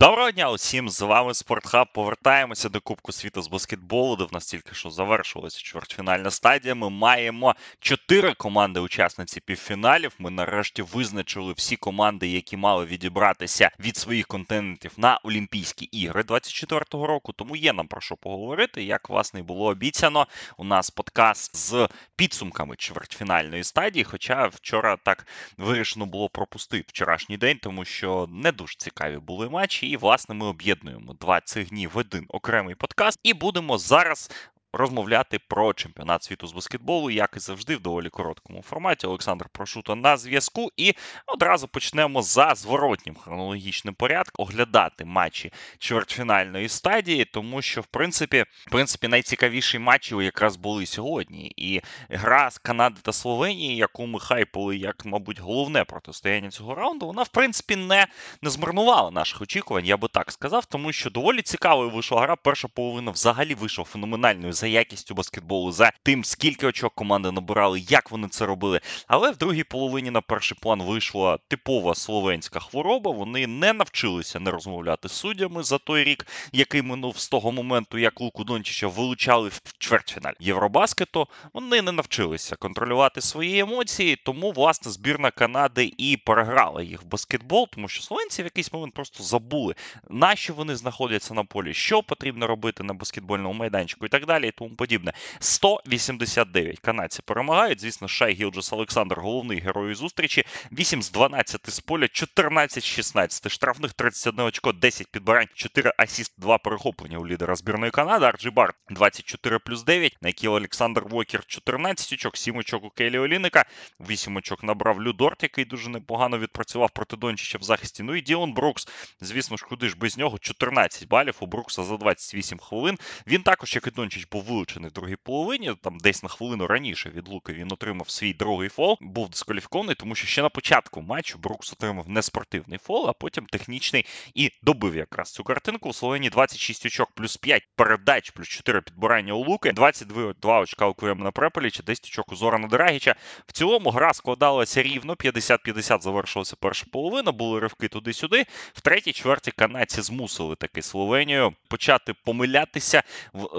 Доброго дня усім! З вами Спортхаб. Повертаємося до Кубку світу з баскетболу, де в нас тільки що завершилася чвертьфінальна стадія. Ми маємо чотири команди-учасниці півфіналів. Ми нарешті визначили всі команди, які мали відібратися від своїх континентів на Олімпійські ігри 24-го року. Тому є нам про що поговорити. Як власне було обіцяно, у нас подкаст з підсумками чвертьфінальної стадії. Хоча вчора так вирішено було пропустити вчорашній день, тому що не дуже цікаві були матчі. І, власне, ми об'єднуємо два цих дні в один окремий подкаст, і будемо зараз розмовляти про чемпіонат світу з баскетболу, як і завжди, в доволі короткому форматі. Олександр Прошута на зв'язку. І одразу почнемо за зворотнім хронологічним порядком оглядати матчі чвертьфінальної стадії, тому що, в принципі, в принципі, найцікавіші матчі якраз були сьогодні. І гра з Канади та Словенії, яку ми хайпали, як, мабуть, головне протистояння цього раунду, вона, в принципі, не, не змарнувала наших очікувань, я би так сказав, тому що доволі цікавою вийшла гра. Перша половина взагалі вийшла феноменальною за якістю баскетболу, за тим, скільки очок команди набирали, як вони це робили. Але в другій половині на перший план вийшла типова словенська хвороба. Вони не навчилися не розмовляти з суддями за той рік, який минув з того моменту, як Луку Дончича вилучали в чвертьфіналі Євробаскету. Вони не навчилися контролювати свої емоції, тому власне збірна Канади і переграла їх в баскетбол, тому що словенці в якийсь момент просто забули, на що вони знаходяться на полі, що потрібно робити на баскетбольному майданчику і так далі тому подібне. 189 канадці перемагають. Звісно, Шай Гілджес Олександер, головний герой зустрічі. 8 з 12 з поля, 14 з 16 штрафних, 31 очко, 10 підбирань, 4 асист, 2 перехоплення у лідера збірної Канади. Ар Джей Баррет 24 плюс 9. Нікіл Олександер Вокер 14 очок, 7 очок у Келі Оліника, 8 очок набрав Лу Дорт, який дуже непогано відпрацював проти Дончича в захисті. Ну і Діллон Брукс. Звісно ж, куди ж без нього 14 балів у Брукса за 28 хвилин. Він також, як і Дончич, був вилучений в другій половині. Там десь на хвилину раніше від Луки він отримав свій другий фол, був дискваліфікований, тому що ще на початку матчу Брукс отримав неспортивний фол, а потім технічний і добив якраз цю картинку. У Словенії 26 очок плюс 5 передач, плюс 4 підбирання у Луки, 22 2 очка у Клемена Препеліча, 10 очок у Зорана Драгіча. В цілому гра складалася рівно. 50-50 завершилася перша половина, були ривки туди-сюди. В третій чверті канадці змусили таки Словенію почати помилятися.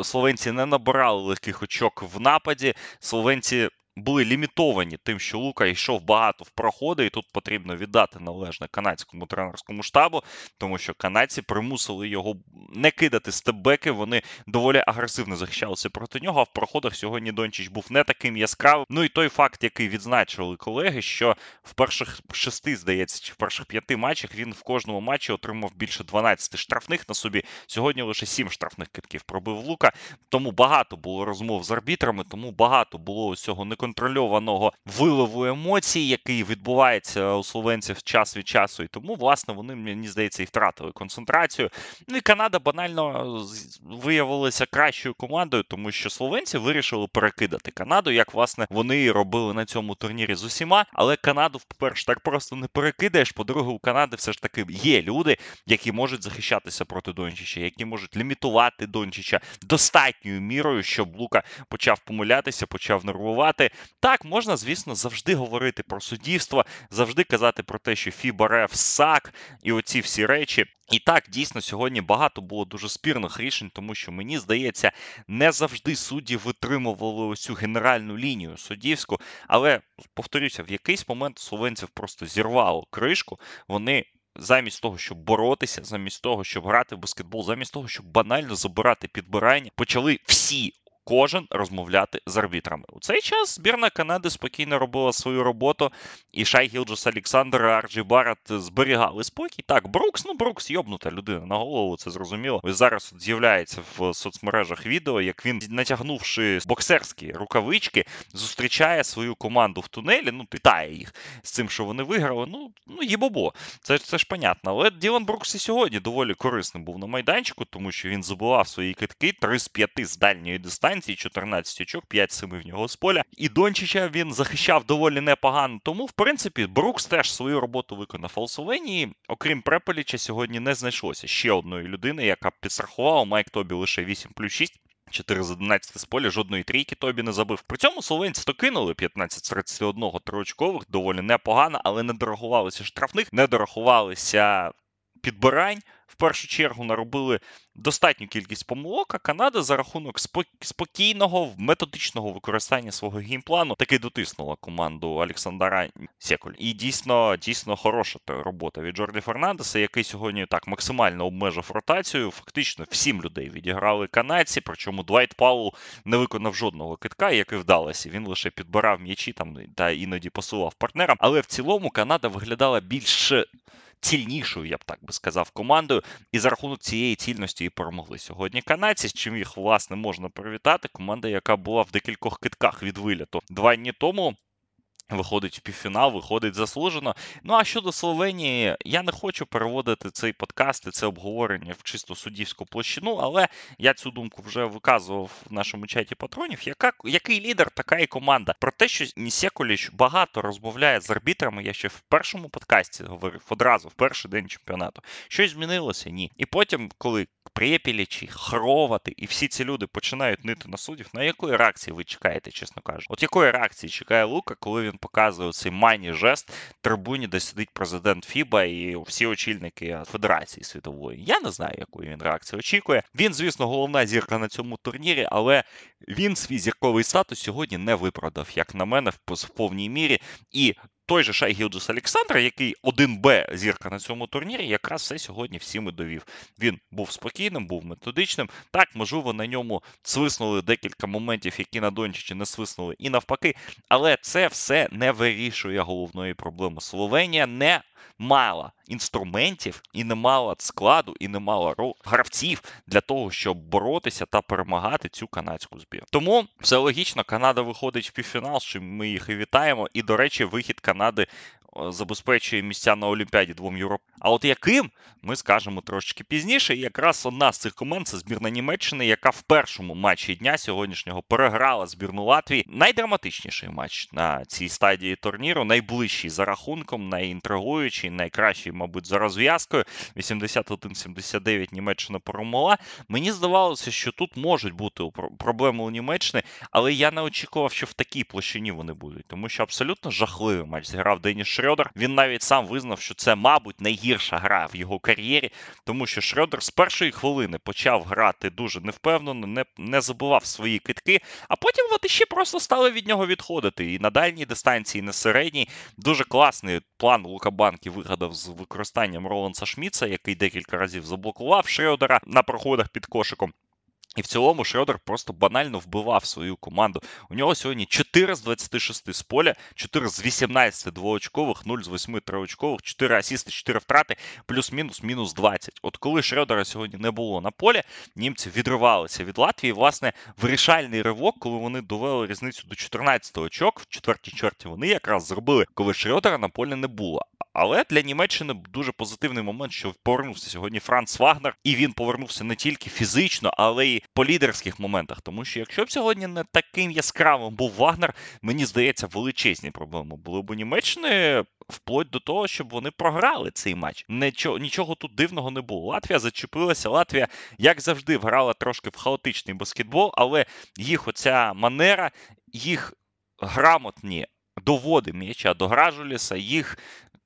Словенці не набирали легких очок в нападі. Словенці були лімітовані тим, що Лука йшов багато в проходи, і тут потрібно віддати належне канадському тренерському штабу, тому що канадці примусили його не кидати стебеки. Вони доволі агресивно захищалися проти нього. А в проходах сьогодні Дончич був не таким яскравим. Ну і той факт, який відзначили колеги, що в перших шести, здається, чи в перших п'яти матчах він в кожному матчі отримав більше 12 штрафних на собі. Сьогодні лише 7 штрафних китків пробив Лука. Тому багато було розмов з арбітрами, тому багато було усього не контрольованого виливу емоцій, який відбувається у словенців час від часу. І тому, власне, вони, мені здається, і втратили концентрацію. Ну і Канада банально виявилася кращою командою, тому що словенці вирішили перекидати Канаду, як власне вони і робили на цьому турнірі з усіма. Але Канаду, по-перше, так просто не перекидаєш. По-друге, у Канади все ж таки є люди, які можуть захищатися проти Дончича, які можуть лімітувати Дончича достатньою мірою, щоб Лука почав помилятися, почав нервувати. Так, можна, звісно, завжди говорити про суддівство, завжди казати про те, що Фібарев сак і оці всі речі. І так, дійсно, сьогодні багато було дуже спірних рішень, тому що мені здається, не завжди судді витримували ось цю генеральну лінію суддівську. Але повторюся, в якийсь момент словенців просто зірвало кришку. Вони. Замість того, щоб боротися, замість того, щоб грати в баскетбол, замість того, щоб банально забирати підбирання, почали всі кожен розмовляти з арбітрами. У цей час збірна Канади спокійно робила свою роботу, і Шай Гілджес Олександр Арджі Барат зберігали спокій. Так, Брукс, ну Брукс йобнута людина на голову, це зрозуміло. Ось зараз от з'являється в соцмережах відео, як він, натягнувши боксерські рукавички, зустрічає свою команду в тунелі. Ну, питає їх з цим, що вони виграли. Ну, ну їбобо. Це це ж понятно. Але Ділан Брукс і сьогодні доволі корисним був на майданчику, тому що він забував свої китки 3 з 5 з дальньої дистанції дистанції, 14 очок, 5 7 в нього з поля. І Дончича він захищав доволі непогано. Тому, в принципі, Брукс теж свою роботу виконав у Словенії. Окрім Препеліча, сьогодні не знайшлося ще одної людини, яка підстрахувала Майк Тобі лише 8 плюс 6. 4 з 11 з поля, жодної трійки Тобі не забив. При цьому словенці то кинули 15 з 31 триочкових, доволі непогано, але не дорахувалися штрафних, не дорахувалися підбирань в першу чергу наробили достатню кількість помилок, а Канада за рахунок спокійного методичного використання свого геймплану таки дотиснула команду Олександра Секоль. І дійсно дійсно хороша робота від Джорді Фернандеса, який сьогодні так максимально обмежив ротацію. Фактично всім людей відіграли канадці. Причому Двайт Паул не виконав жодного китка, який вдалося. Він лише підбирав м'ячі там та іноді посилав партнерам. Але в цілому Канада виглядала більш цільнішою, я б так би сказав, командою. І за рахунок цієї цільності і перемогли сьогодні канадці, з чим їх власне можна привітати. Команда, яка була в декількох китках від виліту два дні тому. Виходить в півфінал, виходить заслужено. Ну а щодо Словенії, я не хочу переводити цей подкаст і це обговорення в чисто суддівську площину, але я цю думку вже виказував в нашому чаті патронів. Яка який лідер, така і команда. Про те, що Нісеколіч багато розмовляє з арбітрами, я ще в першому подкасті говорив одразу в перший день чемпіонату. Щось змінилося? Ні. І потім, коли Препілічі, Хровати і всі ці люди починають нити на суддів, на якої реакції ви чекаєте, чесно кажучи? От якої реакції чекає Лука, коли він показує цей майні жест трибуні, де сидить президент Фіба і всі очільники Федерації світової? Я не знаю, якої він реакції очікує. Він, звісно, головна зірка на цьому турнірі, але він свій зірковий статус сьогодні не виправдав, як на мене, в повній мірі. І той же Шай Гілдус Олександр, який 1Б зірка на цьому турнірі, якраз все сьогодні всім і довів. Він був спокійним, був методичним. Так, можливо, на ньому свиснули декілька моментів, які на Дончичі не свиснули, і навпаки. Але це все не вирішує головної проблеми. Словенія не мала інструментів і не мала складу, і не мала гравців для того, щоб боротися та перемагати цю канадську збір. Тому все логічно, Канада виходить в півфінал, що ми їх і вітаємо. І, до речі, вихід Канади Канады забезпечує місця на Олімпіаді двом Європ. А от яким ми скажемо трошечки пізніше. І якраз одна з цих команд це збірна Німеччини, яка в першому матчі дня сьогоднішнього переграла збірну Латвії. Найдраматичніший матч на цій стадії турніру, найближчий за рахунком, найінтригуючий, найкращий, мабуть, за розв'язкою. 81-79 Німеччина перемогла. Мені здавалося, що тут можуть бути проблеми у Німеччини, але я не очікував, що в такій площині вони будуть, тому що абсолютно жахливий матч зіграв Деніс Шрёдер. Він навіть сам визнав, що це, мабуть, найгірша гра в його кар'єрі, тому що Шрёдер з першої хвилини почав грати дуже невпевнено, не не забував свої китки, а потім латиші просто стали від нього відходити. І на дальній дистанції, і на середній. Дуже класний план Лука Банки вигадав з використанням Роланса Шміца, який декілька разів заблокував Шрёдера на проходах під кошиком. І в цілому Шрёдер просто банально вбивав свою команду. У нього сьогодні 4 з 26 з поля, 4 з 18 двоочкових, 0 з 8 триочкових, 4 асісти, 4 втрати, плюс-мінус, мінус 20. От коли Шрёдера сьогодні не було на полі, німці відривалися від Латвії. власне, вирішальний ривок, коли вони довели різницю до 14 очок, в четвертій чверті вони якраз зробили, коли Шрёдера на полі не було. Але для Німеччини дуже позитивний момент, що повернувся сьогодні Франц Вагнер, і він повернувся не тільки фізично, але й по лідерських моментах. Тому що якщо б сьогодні не таким яскравим був Вагнер, мені здається, величезні проблеми були б у Німеччини вплоть до того, щоб вони програли цей матч. Нічого, нічого тут дивного не було. Латвія зачепилася. Латвія, як завжди, грала трошки в хаотичний баскетбол, але їх оця манера, їх грамотні. Доводи м'яча до Гражуліса, їх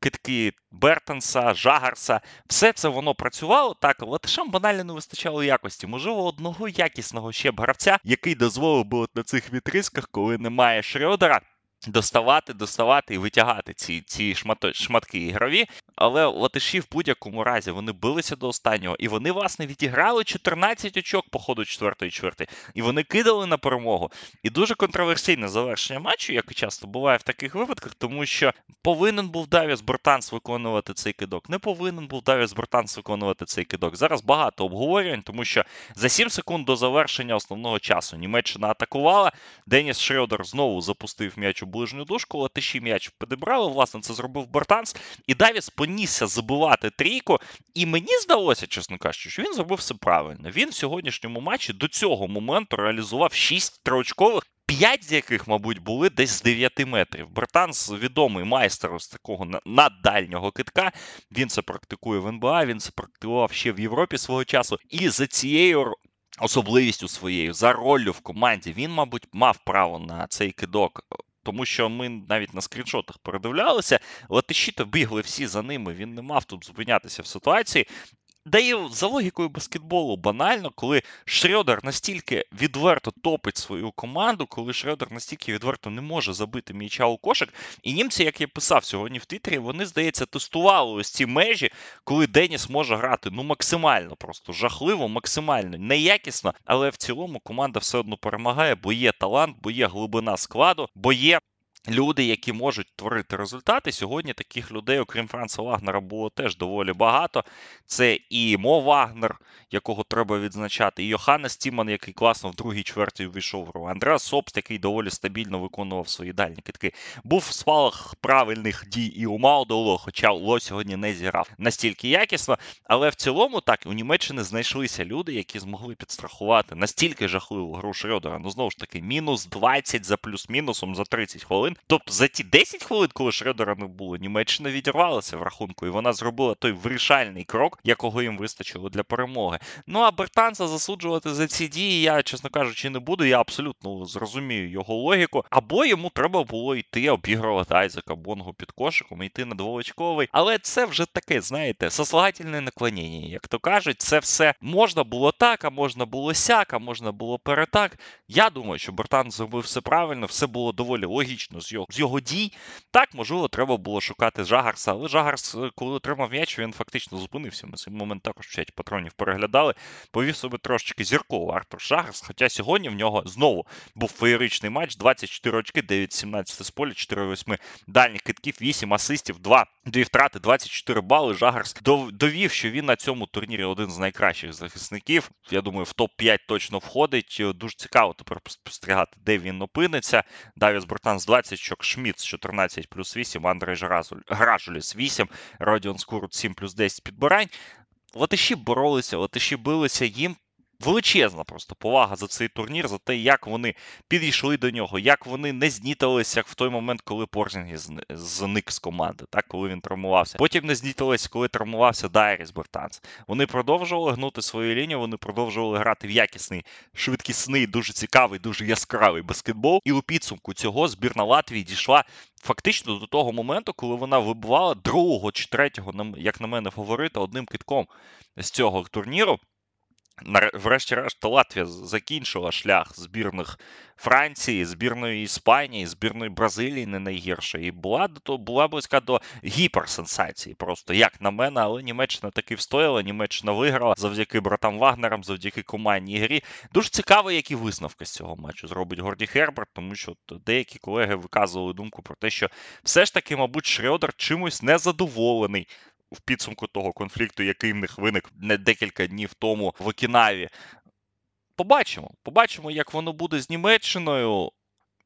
китки Бертенса, Жагарса, все це воно працювало так, латишам банально не вистачало якості. Можливо, одного якісного ще б гравця, який дозволив би от на цих вітрисках, коли немає Шрёдера, доставати, доставати і витягати ці ці шмат, шматки ігрові. Але латиші в будь-якому разі вони билися до останнього, і вони, власне, відіграли 14 очок по ходу четвертої чверти, і вони кидали на перемогу. І дуже контроверсійне завершення матчу, як і часто буває в таких випадках, тому що повинен був Давіс Бертанс виконувати цей кидок. Не повинен був Давіс Бертанс виконувати цей кидок. Зараз багато обговорювань, тому що за 7 секунд до завершення основного часу Німеччина атакувала. Деніс Шрёдер знову запустив м'яч у ближню дужку, латиші м'яч підібрали. Власне, це зробив Бертанс. І Давіс понісся забивати трійку. І мені здалося, чесно кажучи, що він зробив все правильно. Він в сьогоднішньому матчі до цього моменту реалізував 6 триочкових. П'ять з яких, мабуть, були десь з 9 метрів. Бертанс відомий майстер з такого наддальнього китка. Він це практикує в НБА, він це практикував ще в Європі свого часу. І за цією особливістю своєю, за роллю в команді, він, мабуть, мав право на цей кидок тому що ми навіть на скріншотах передивлялися, латиші бігли всі за ними. Він не мав тут зупинятися в ситуації. Да і за логікою баскетболу банально, коли Шрёдер настільки відверто топить свою команду, коли Шрёдер настільки відверто не може забити м'яча у кошик. І німці, як я писав сьогодні в Твіттері, вони, здається, тестували ось ці межі, коли Деніс може грати ну максимально, просто жахливо, максимально неякісно. Але в цілому команда все одно перемагає, бо є талант, бо є глибина складу, бо є Люди, які можуть творити результати, сьогодні таких людей, окрім Франца Вагнера, було теж доволі багато. Це і Мо Вагнер, якого треба відзначати, і Йоханнес Тіман, який класно в другій чверті вийшов в гру. Андреас Собст, який доволі стабільно виконував свої дальні китки. Був в спалах правильних дій і у Маудоло, хоча Ло сьогодні не зіграв настільки якісно. Але в цілому, так, у Німеччини знайшлися люди, які змогли підстрахувати настільки жахливу гру Шрёдера. Ну знову ж таки, мінус 20 за плюс-мінусом за 30 хвилин хвилин. Тобто за ті 10 хвилин, коли Шредера не було, Німеччина відірвалася в рахунку, і вона зробила той вирішальний крок, якого їм вистачило для перемоги. Ну а Бертанца засуджувати за ці дії, я, чесно кажучи, не буду. Я абсолютно зрозумію його логіку. Або йому треба було йти обігрувати Айзека Бонгу під кошиком, йти на двовочковий. Але це вже таке, знаєте, сослагательне наклонення, як то кажуть, це все можна було так, а можна було сяк, а можна було перетак. Я думаю, що Бертан зробив все правильно, все було доволі логічно з його з його дій. Так, можливо, треба було шукати Жагарса, але Жагарс, е, коли отримав м'яч, він фактично зупинився. Ми цей момент також в чаті патронів переглядали. Повів себе трошечки зірково Артур Жагарс. Хоча сьогодні в нього знову був феєричний матч: 24 очки, 9-17 з поля, 4-8 дальніх китків, 8 асистів, 2 дві втрати, 24 бали. Жагарс довів, що він на цьому турнірі один з найкращих захисників. Я думаю, в топ-5 точно входить. Дуже цікаво тепер спостерігати, де він опиниться. Давіс Бортан з 20 очок, Шміц 14 плюс 8, Андрей Гражуліс 8, Родіон Скурут 7 плюс 10 підбирань. Латиші боролися, латиші билися їм величезна просто повага за цей турнір, за те, як вони підійшли до нього, як вони не знітилися в той момент, коли Порзінгі зник з команди, так коли він травмувався. Потім не знітилися, коли травмувався Дайріс Бертанс. Вони продовжували гнути свою лінію, вони продовжували грати в якісний, швидкісний, дуже цікавий, дуже яскравий баскетбол. І у підсумку цього збірна Латвії дійшла. Фактично до того моменту, коли вона вибивала другого чи третього, як на мене, фаворита одним китком з цього турніру врешті-решт Латвія закінчила шлях збірних Франції, збірної Іспанії, збірної Бразилії не найгірше. І була до була близька до гіперсенсації. Просто як на мене, але Німеччина таки встояла. Німеччина виграла завдяки братам Вагнерам, завдяки командній грі. Дуже цікаво, які висновки з цього матчу зробить Горді Херберт, тому що деякі колеги виказували думку про те, що все ж таки, мабуть, Шрёдер чимось незадоволений в підсумку того конфлікту, який в них виник не декілька днів тому в Окінаві. Побачимо. Побачимо, як воно буде з Німеччиною.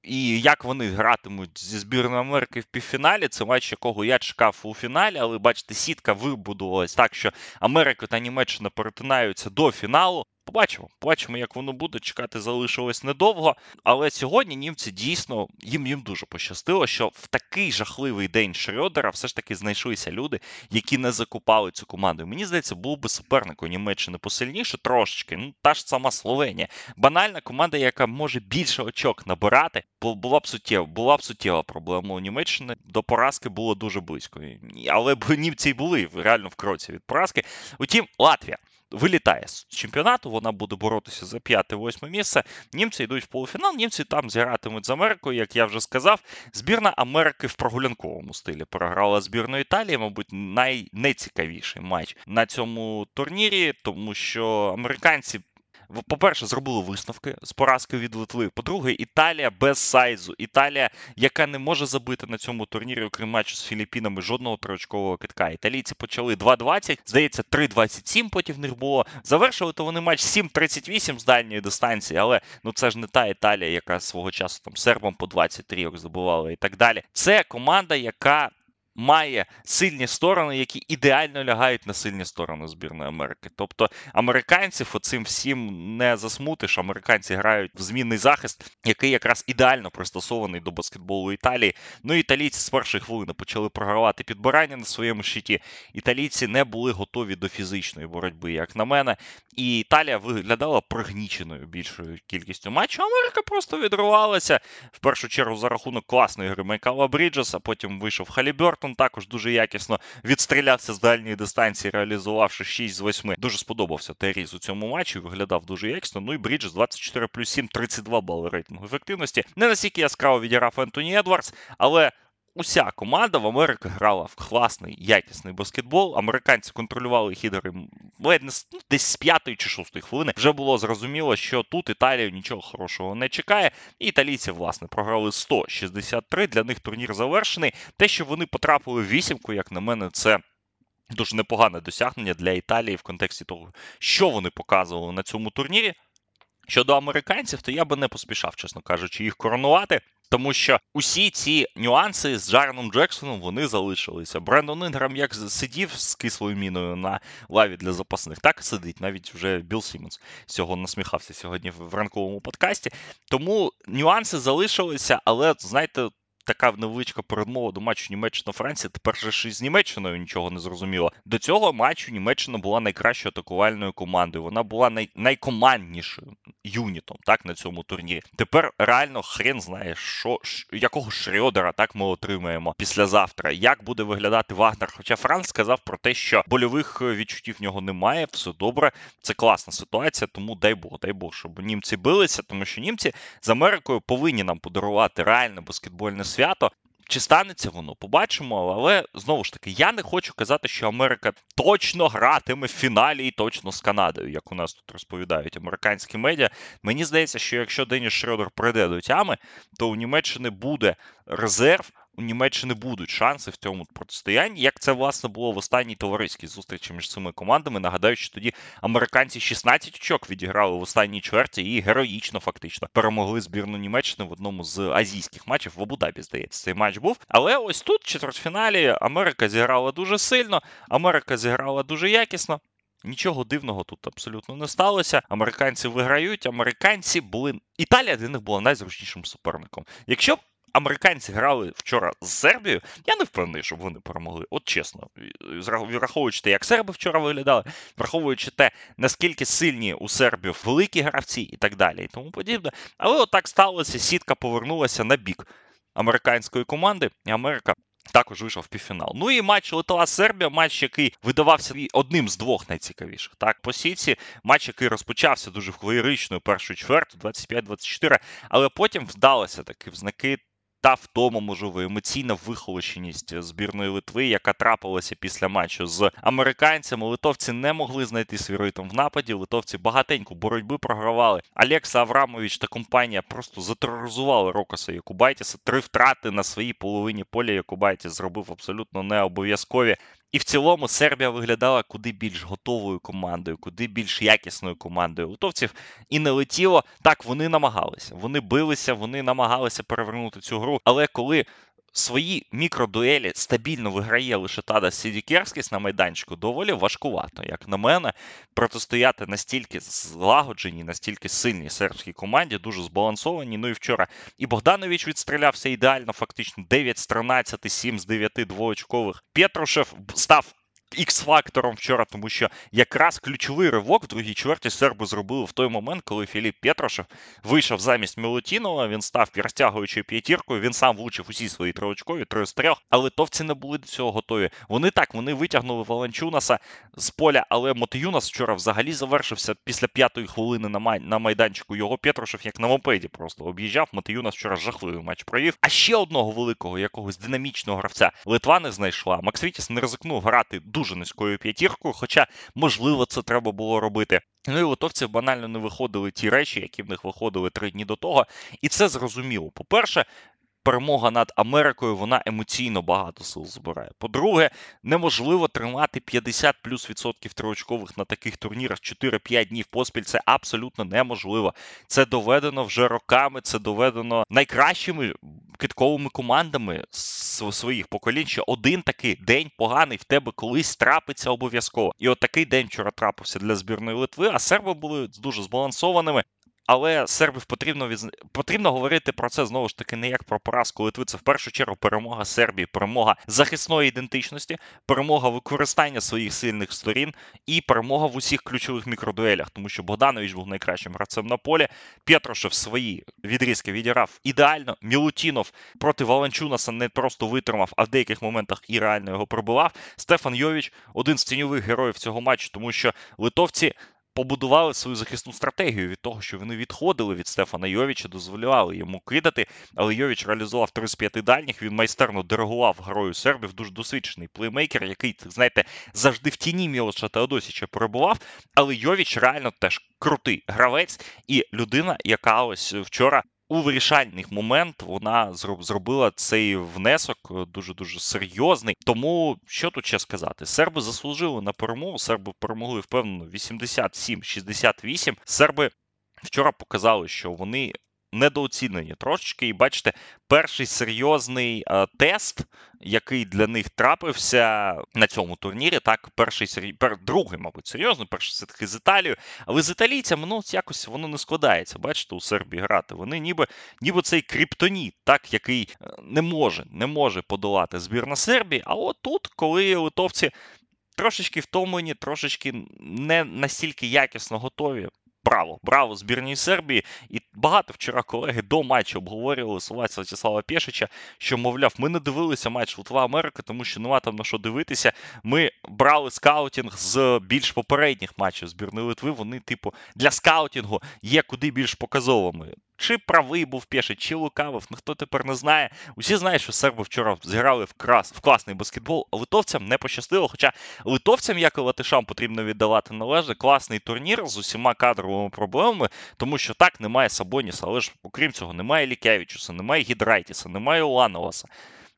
І як вони гратимуть зі збірною Америки в півфіналі, це матч, якого я чекав у фіналі, але бачите, сітка вибудувалась так, що Америка та Німеччина перетинаються до фіналу. Побачимо, побачимо, як воно буде. Чекати залишилось недовго. Але сьогодні німці дійсно їм їм дуже пощастило, що в такий жахливий день Шрёдера все ж таки знайшлися люди, які не закупали цю команду. Мені здається, був би суперник у Німеччини посильніше трошечки. Ну та ж сама Словенія. Банальна команда, яка може більше очок набирати, була б суттєва, була б суттєва проблема у Німеччини. До поразки було дуже близько. Але б німці й були реально в кроці від поразки. Утім, Латвія вилітає з чемпіонату, вона буде боротися за п'яте-восьме місце. Німці йдуть в полуфінал, німці там зігратимуть з Америкою, як я вже сказав. Збірна Америки в прогулянковому стилі програла збірну Італії, мабуть, найнецікавіший матч на цьому турнірі, тому що американці по-перше, зробили висновки з поразки від Литви. По-друге, Італія без сайзу. Італія, яка не може забити на цьому турнірі, окрім матчу з Філіппінами, жодного триочкового китка. Італійці почали 2-20, здається, 3-27 потім в них було. Завершили то вони матч 7-38 з дальньої дистанції, але ну це ж не та Італія, яка свого часу там сербам по 20 трійок здобувала і так далі. Це команда, яка має сильні сторони, які ідеально лягають на сильні сторони збірної Америки. Тобто американців оцим всім не засмутиш. Американці грають в змінний захист, який якраз ідеально пристосований до баскетболу Італії. Ну італійці з першої хвилини почали програвати підбирання на своєму щиті. Італійці не були готові до фізичної боротьби, як на мене. І Італія виглядала пригніченою більшою кількістю матчів. Америка просто відривалася в першу чергу за рахунок класної гри Майкала Бріджеса. Потім вийшов Халібертон, також дуже якісно відстрілявся з дальньої дистанції, реалізувавши 6 з 8. Дуже сподобався Теріз у цьому матчі. Виглядав дуже якісно. Ну і Бріджес 24 плюс 7, 32 бали рейтингу ефективності. Не настільки яскраво відіграв Ентоні Едвардс, але уся команда в Америці грала в класний, якісний баскетбол. Американці контролювали хідери ледь не ну, десь з п'ятої чи шостої хвилини. Вже було зрозуміло, що тут Італію нічого хорошого не чекає. І італійці, власне, програли 163. Для них турнір завершений. Те, що вони потрапили в вісімку, як на мене, це. Дуже непогане досягнення для Італії в контексті того, що вони показували на цьому турнірі. Щодо американців, то я би не поспішав, чесно кажучи, їх коронувати. Тому що усі ці нюанси з Джареном Джексоном вони залишилися. Брендон Інграм як сидів з кислою міною на лаві для запасних, так і сидить. Навіть вже Білл Сімонс цього насміхався сьогодні в ранковому подкасті. Тому нюанси залишилися, але знаєте, така невеличка передмова до матчу Німеччина-Франція. Тепер же ж із Німеччиною нічого не зрозуміло. До цього матчу Німеччина була найкращою атакувальною командою. Вона була най... найкоманднішою юнітом так на цьому турнірі. Тепер реально хрен знає, що якого Шрьодера так ми отримаємо післязавтра. Як буде виглядати Вагнер? Хоча Франц сказав про те, що больових відчуттів в нього немає, все добре. Це класна ситуація, тому дай Бог, дай Бог, щоб німці билися, тому що німці з Америкою повинні нам подарувати реальне баскетбольне свято. Чи станеться воно, побачимо, але знову ж таки, я не хочу казати, що Америка точно гратиме в фіналі і точно з Канадою, як у нас тут розповідають американські медіа. Мені здається, що якщо Деніс Шредер прийде до тями, то у Німеччини буде резерв у Німеччини будуть шанси в цьому протистоянні. Як це власне було в останній товариській зустрічі між цими командами? Нагадаю, що тоді американці 16 очок відіграли в останній чверті і героїчно фактично перемогли збірну Німеччини в одному з азійських матчів в Абу-Дабі, здається, цей матч був. Але ось тут, в четвертьфіналі, Америка зіграла дуже сильно, Америка зіграла дуже якісно. Нічого дивного тут абсолютно не сталося. Американці виграють. Американці були. Італія для них була найзручнішим суперником. Якщо американці грали вчора з Сербією, я не впевнений, щоб вони перемогли. От чесно, враховуючи те, як серби вчора виглядали, враховуючи те, наскільки сильні у Сербів великі гравці і так далі, і тому подібне. Але отак сталося. Сітка повернулася на бік американської команди, і Америка. Також вийшов в півфінал. Ну і матч Литва Сербія, матч, який видавався одним з двох найцікавіших. Так, по сіці, матч, який розпочався дуже хвилеричною першу чверту, 25-24, але потім вдалося таки в знаки та втома, можливо, емоційна вихолощеність збірної Литви, яка трапилася після матчу з американцями. Литовці не могли знайти свій ритм в нападі. Литовці багатеньку боротьби програвали. Алекса Аврамович та компанія просто затероризували Рокоса Якубайтіса. Три втрати на своїй половині поля Якубайтіс зробив абсолютно не обов'язкові. І в цілому Сербія виглядала куди більш готовою командою, куди більш якісною командою литовців. І не летіло. Так, вони намагалися. Вони билися, вони намагалися перевернути цю гру. Але коли свої мікродуелі стабільно виграє лише Тада Сідікерськіс на майданчику, доволі важкувато, як на мене, протистояти настільки злагодженій, настільки сильній сербській команді, дуже збалансовані. Ну і вчора і Богданович відстрілявся ідеально, фактично 9 з 13, 7 з 9 двоочкових. Петрушев став Ікс-фактором вчора, тому що якраз ключовий ривок в другій чверті серби зробили в той момент, коли Філіп Петрушев вийшов замість Мілутінова, він став розтягуючою п'ятіркою, він сам влучив усі свої триочкові, три з трьох, але литовці не були до цього готові. Вони так, вони витягнули Валанчунаса з поля, але Мотиюнас вчора взагалі завершився після п'ятої хвилини на май... на майданчику. Його Петрушев як на мопеді просто об'їжджав. Мотиюнас вчора жахливий матч провів. А ще одного великого якогось динамічного гравця Литва не знайшла. Максвітіс не ризикнув грати дуже низькою п'ятіркою, хоча, можливо, це треба було робити. Ну і литовців банально не виходили ті речі, які в них виходили три дні до того. І це зрозуміло. По-перше, перемога над Америкою вона емоційно багато сил збирає. По-друге, неможливо тримати 50 плюс відсотків триочкових на таких турнірах 4-5 днів поспіль. Це абсолютно неможливо. Це доведено вже роками. Це доведено найкращими китковими командами своїх поколінь. Що один такий день поганий в тебе колись трапиться обов'язково. І от такий день вчора трапився для збірної Литви. А серби були дуже збалансованими. Але сербів потрібно від... потрібно говорити про це знову ж таки не як про поразку Литви. Це в першу чергу перемога Сербії, перемога захисної ідентичності, перемога використання своїх сильних сторін і перемога в усіх ключових мікродуелях, тому що Богданович був найкращим гравцем на полі. Пєтрошев свої відрізки відіграв ідеально. Мілутінов проти Валанчунаса не просто витримав, а в деяких моментах і реально його пробивав. Стефан Йовіч один з тіньових героїв цього матчу, тому що литовці побудували свою захисну стратегію від того, що вони відходили від Стефана Йовіча, дозволяли йому кидати. Але Йовіч реалізував 3 з 5 дальніх. Він майстерно диригував грою сербів, дуже досвідчений плеймейкер, який, знаєте, завжди в тіні Мілоша Теодосіча перебував. Але Йовіч реально теж крутий гравець і людина, яка ось вчора у вирішальний момент вона зробила цей внесок дуже дуже серйозний. Тому що тут ще сказати? Серби заслужили на перемогу. Серби перемогли впевнено 87-68. Серби вчора показали, що вони недооцінені трошечки. І бачите, перший серйозний а, тест, який для них трапився на цьому турнірі, так, перший сері... пер... другий, мабуть, серйозно, перший все-таки з Італією. Але з італійцями ну, якось воно не складається. Бачите, у Сербії грати. Вони ніби ніби цей криптоніт, так, який е, не може не може подолати збірна Сербії. А от тут, коли литовці. Трошечки втомлені, трошечки не настільки якісно готові. Браво, браво збірній Сербії. І багато вчора колеги до матчу обговорювали слова Святіслава Пєшича, що, мовляв, ми не дивилися матч Литва Америка, тому що нема там на що дивитися. Ми брали скаутінг з більш попередніх матчів збірної Литви. Вони, типу, для скаутінгу є куди більш показовими. Чи правий був Пєшич, чи лукавив, ніхто тепер не знає. Усі знають, що серби вчора зіграли в крас, в класний баскетбол. Литовцям не пощастило. Хоча литовцям, як і латишам, потрібно віддавати належне, класний турнір з усіма кадровими проблемами, тому що так немає Сабоніса, але ж окрім цього, немає Лікевичуса, немає Гідрайтіса, немає Улановаса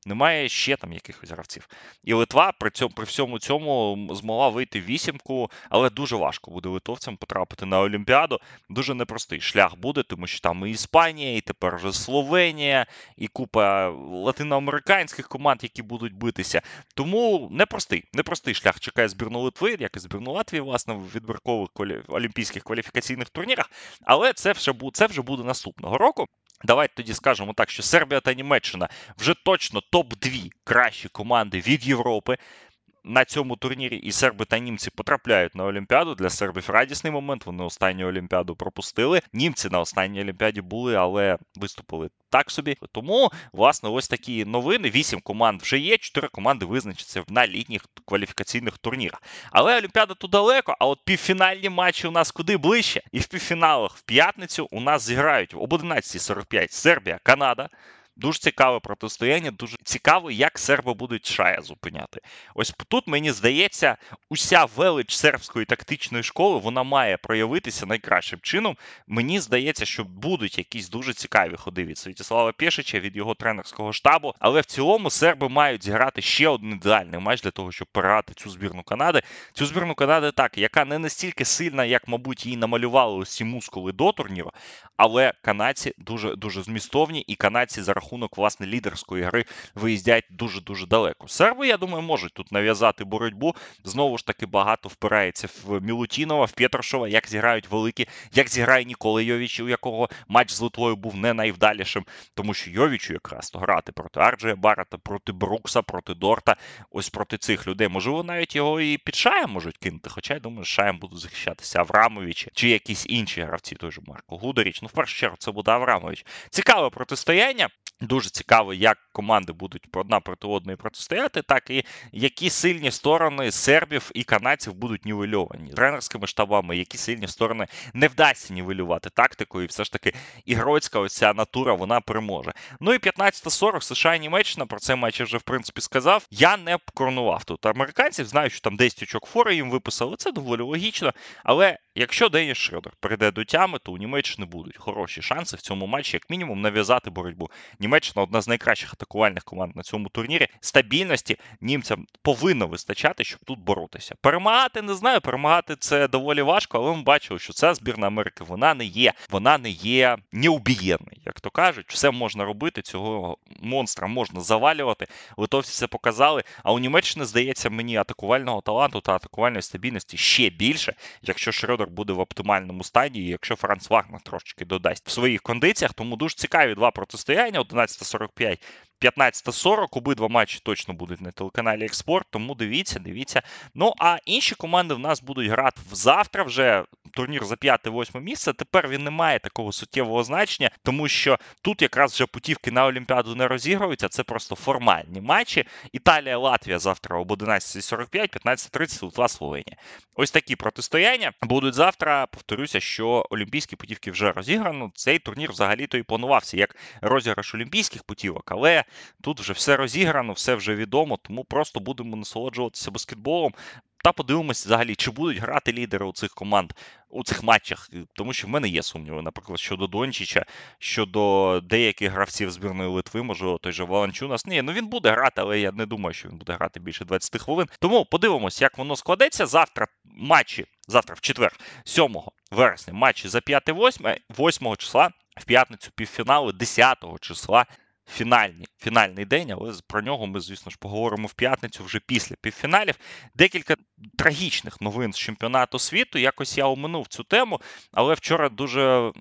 немає ще там якихось гравців. І Литва при цьому при всьому цьому змогла вийти вісімку, але дуже важко буде литовцям потрапити на Олімпіаду. Дуже непростий шлях буде, тому що там і Іспанія, і тепер вже Словенія, і купа латиноамериканських команд, які будуть битися. Тому непростий, непростий шлях чекає збірну Литви, як і збірну Латвії, власне, в відбіркових олімпійських кваліфікаційних турнірах. Але це вже це вже буде наступного року. Давайте тоді скажемо так, що Сербія та Німеччина вже точно топ-2 кращі команди від Європи на цьому турнірі і серби та німці потрапляють на Олімпіаду. Для сербів радісний момент. Вони останню Олімпіаду пропустили. Німці на останній Олімпіаді були, але виступили так собі. Тому, власне, ось такі новини. Вісім команд вже є, чотири команди визначаться на літніх кваліфікаційних турнірах. Але Олімпіада тут далеко, а от півфінальні матчі у нас куди ближче. І в півфіналах в п'ятницю у нас зіграють об 11.45 Сербія, Канада. Дуже цікаве протистояння, дуже цікаво, як серби будуть шая зупиняти. Ось тут мені здається, уся велич сербської тактичної школи вона має проявитися найкращим чином. Мені здається, що будуть якісь дуже цікаві ходи від Святіслава Пєшича, від його тренерського штабу. Але в цілому серби мають зіграти ще один ідеальний матч для того, щоб переграти цю збірну Канади. Цю збірну Канади так, яка не настільки сильна, як, мабуть, її намалювали усі мускули до турніру, але канадці дуже дуже змістовні, і канадці за власне лідерської гри виїздять дуже дуже далеко. Серби, я думаю, можуть тут нав'язати боротьбу. Знову ж таки, багато впирається в Мілутінова, в Пєтрошова, як зіграють великі, як зіграє Нікола Йовіч, у якого матч з Литвою був не найвдалішим, тому що Йовічу якраз то грати проти Арджея Барата, проти Брукса, проти Дорта, ось проти цих людей. Можливо, навіть його і під шаєм можуть кинути. Хоча я думаю, шаєм будуть захищатися Аврамович чи якісь інші гравці, той же Марко Гударіч. Ну, в першу чергу, це буде Аврамович. Цікаве протистояння. Дуже цікаво, як команди будуть одна проти одної протистояти, так і які сильні сторони сербів і канадців будуть нівельовані тренерськими штабами, які сильні сторони не вдасться нівелювати тактикою, і все ж таки ігроцька оця натура вона переможе. Ну і 15-40 США і Німеччина про це матч вже в принципі сказав. Я не коронував тут американців, знаю, що там 10 очок фори їм виписали. Це доволі логічно. Але Якщо Деніс Шредер прийде до тями, то у Німеччини будуть хороші шанси в цьому матчі, як мінімум, нав'язати боротьбу. Німеччина одна з найкращих атакувальних команд на цьому турнірі. Стабільності німцям повинно вистачати, щоб тут боротися. Перемагати не знаю, перемагати це доволі важко, але ми бачили, що ця збірна Америки вона не є, вона не є неубієнний, як то кажуть. Все можна робити, цього монстра можна завалювати. Литовці це показали. А у Німеччини здається мені атакувального таланту та атакувальної стабільності ще більше, якщо Шредер буде в оптимальному стані, якщо Франц Вагнер трошечки додасть в своїх кондиціях. Тому дуже цікаві два протистояння: 11.45 15.40. Обидва матчі точно будуть на телеканалі Експорт, тому дивіться, дивіться. Ну а інші команди в нас будуть грати завтра вже. Турнір за 5-8 місце. Тепер він не має такого суттєвого значення, тому що тут якраз вже путівки на Олімпіаду не розігруються. Це просто формальні матчі. Італія, Латвія завтра об 11.45, 15.30 Литва, Словенія. Ось такі протистояння будуть завтра. Повторюся, що олімпійські путівки вже розіграно. Цей турнір взагалі-то і планувався як розіграш олімпійських путівок, але тут вже все розіграно, все вже відомо, тому просто будемо насолоджуватися баскетболом. Та подивимося взагалі, чи будуть грати лідери у цих команд у цих матчах, тому що в мене є сумніви, наприклад, щодо Дончича, щодо деяких гравців збірної Литви, можливо, той же Валанчунас. Ні, ну він буде грати, але я не думаю, що він буде грати більше 20 хвилин. Тому подивимось, як воно складеться. Завтра матчі, завтра в четвер, 7 вересня, матчі за 5-8, 8 числа, в п'ятницю півфінали, 10 числа фінальні, фінальний день, але про нього ми, звісно ж, поговоримо в п'ятницю вже після півфіналів. Декілька трагічних новин з чемпіонату світу. Якось я оминув цю тему, але вчора дуже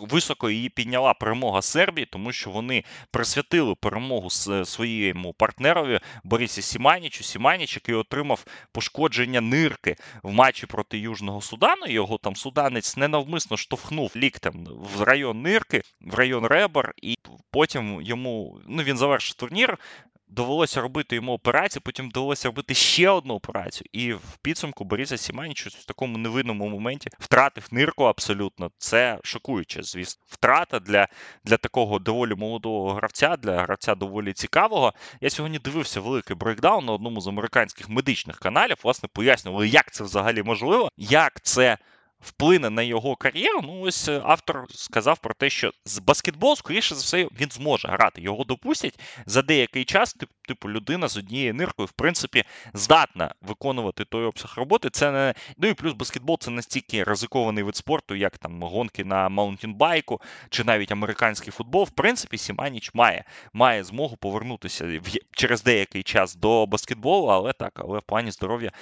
високо її підняла перемога Сербії, тому що вони присвятили перемогу своєму партнерові Борисі Сіманічу. Сіманіч, який отримав пошкодження нирки в матчі проти Южного Судану. Його там суданець ненавмисно штовхнув ліктем в район нирки, в район ребер, і потім йому ну він завершив турнір. Довелося робити йому операцію, потім довелося робити ще одну операцію. І в підсумку Бориса Сіманіч в такому невинному моменті втратив нирку абсолютно. Це шокуюче, звісно. Втрата для для такого доволі молодого гравця, для гравця доволі цікавого. Я сьогодні дивився великий breakdown на одному з американських медичних каналів. Власне, пояснювали, як це взагалі можливо, як це вплине на його кар'єру. Ну, ось е, автор сказав про те, що з баскетбол, скоріше за все, він зможе грати. Його допустять за деякий час. Типу, людина з однією ниркою, в принципі, здатна виконувати той обсяг роботи. Це не ну і плюс баскетбол це настільки ризикований вид спорту, як там гонки на mountain bike-у чи навіть американський футбол. В принципі, Сіманіч має має змогу повернутися в через деякий час до баскетболу, але так, але в плані здоров'я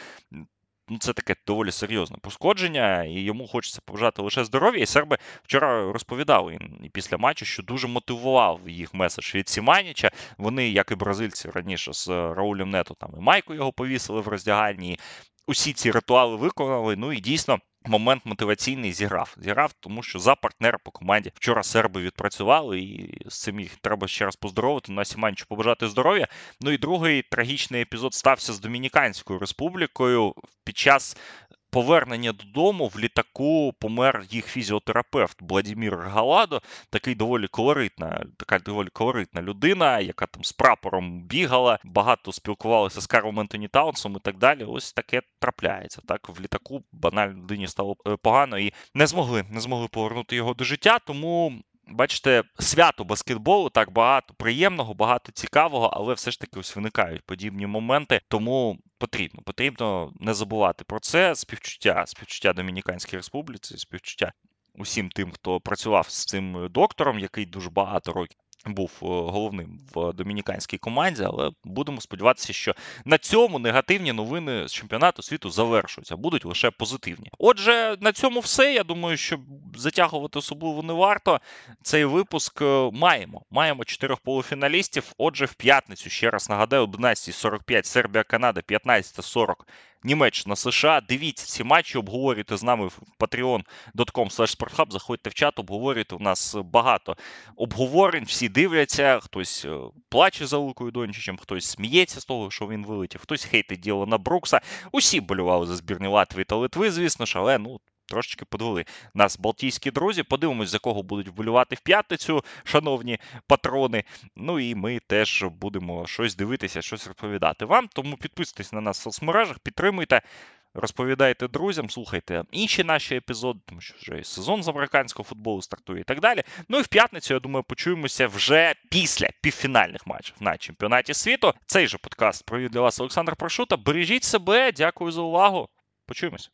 ну, це таке доволі серйозне пошкодження, і йому хочеться побажати лише здоров'я. І серби вчора розповідали і після матчу, що дуже мотивував їх меседж від Сіманіча. Вони, як і бразильці раніше з Раулем Нето, там і майку його повісили в роздягальні. Усі ці ритуали виконали. Ну і дійсно момент мотиваційний зіграв. Зіграв, тому що за партнера по команді вчора серби відпрацювали, і з цим їх треба ще раз поздоровити. На Сіманчу побажати здоров'я. Ну і другий трагічний епізод стався з Домініканською республікою під час повернення додому в літаку помер їх фізіотерапевт Владімір Галадо, такий доволі колоритна, така доволі колоритна людина, яка там з прапором бігала, багато спілкувалася з Карлом Ентоні Таунсом і так далі. Ось таке трапляється. Так в літаку банально людині стало е, погано і не змогли, не змогли повернути його до життя. Тому Бачите, свято баскетболу так багато приємного, багато цікавого, але все ж таки ось виникають подібні моменти. Тому потрібно потрібно не забувати про це. Співчуття, співчуття Домініканській Республіці, співчуття усім тим, хто працював з цим доктором, який дуже багато років був е, головним в домініканській команді, але будемо сподіватися, що на цьому негативні новини з чемпіонату світу завершуються, будуть лише позитивні. Отже, на цьому все. Я думаю, що затягувати особливо не варто. Цей випуск е, маємо. Маємо чотирьох полуфіналістів. Отже, в п'ятницю ще раз нагадаю, 11.45 Сербія, Канада, 15.40 Німеччина, США. Дивіться ці матчі, обговорюйте з нами в patreon.com sporthub, Заходьте в чат, обговорюйте. У нас багато обговорень, всі дивляться, хтось е, плаче за Лукою Дончичем, хтось сміється з того, що він вилетів, хтось хейтить діло на Брукса. Усі болювали за збірні Латвії та Литви, звісно ж, але ну трошечки подвели нас балтійські друзі. Подивимось, за кого будуть вболювати в п'ятницю, шановні патрони. Ну і ми теж будемо щось дивитися, щось розповідати вам. Тому підписуйтесь на нас в соцмережах, підтримуйте. розповідайте друзям, слухайте інші наші епізоди, тому що вже сезон з американського футболу стартує і так далі. Ну і в п'ятницю, я думаю, почуємося вже після півфінальних матчів на чемпіонаті світу. Цей же подкаст провів для вас Олександр Прошута. Бережіть себе, дякую за увагу. Почуємось.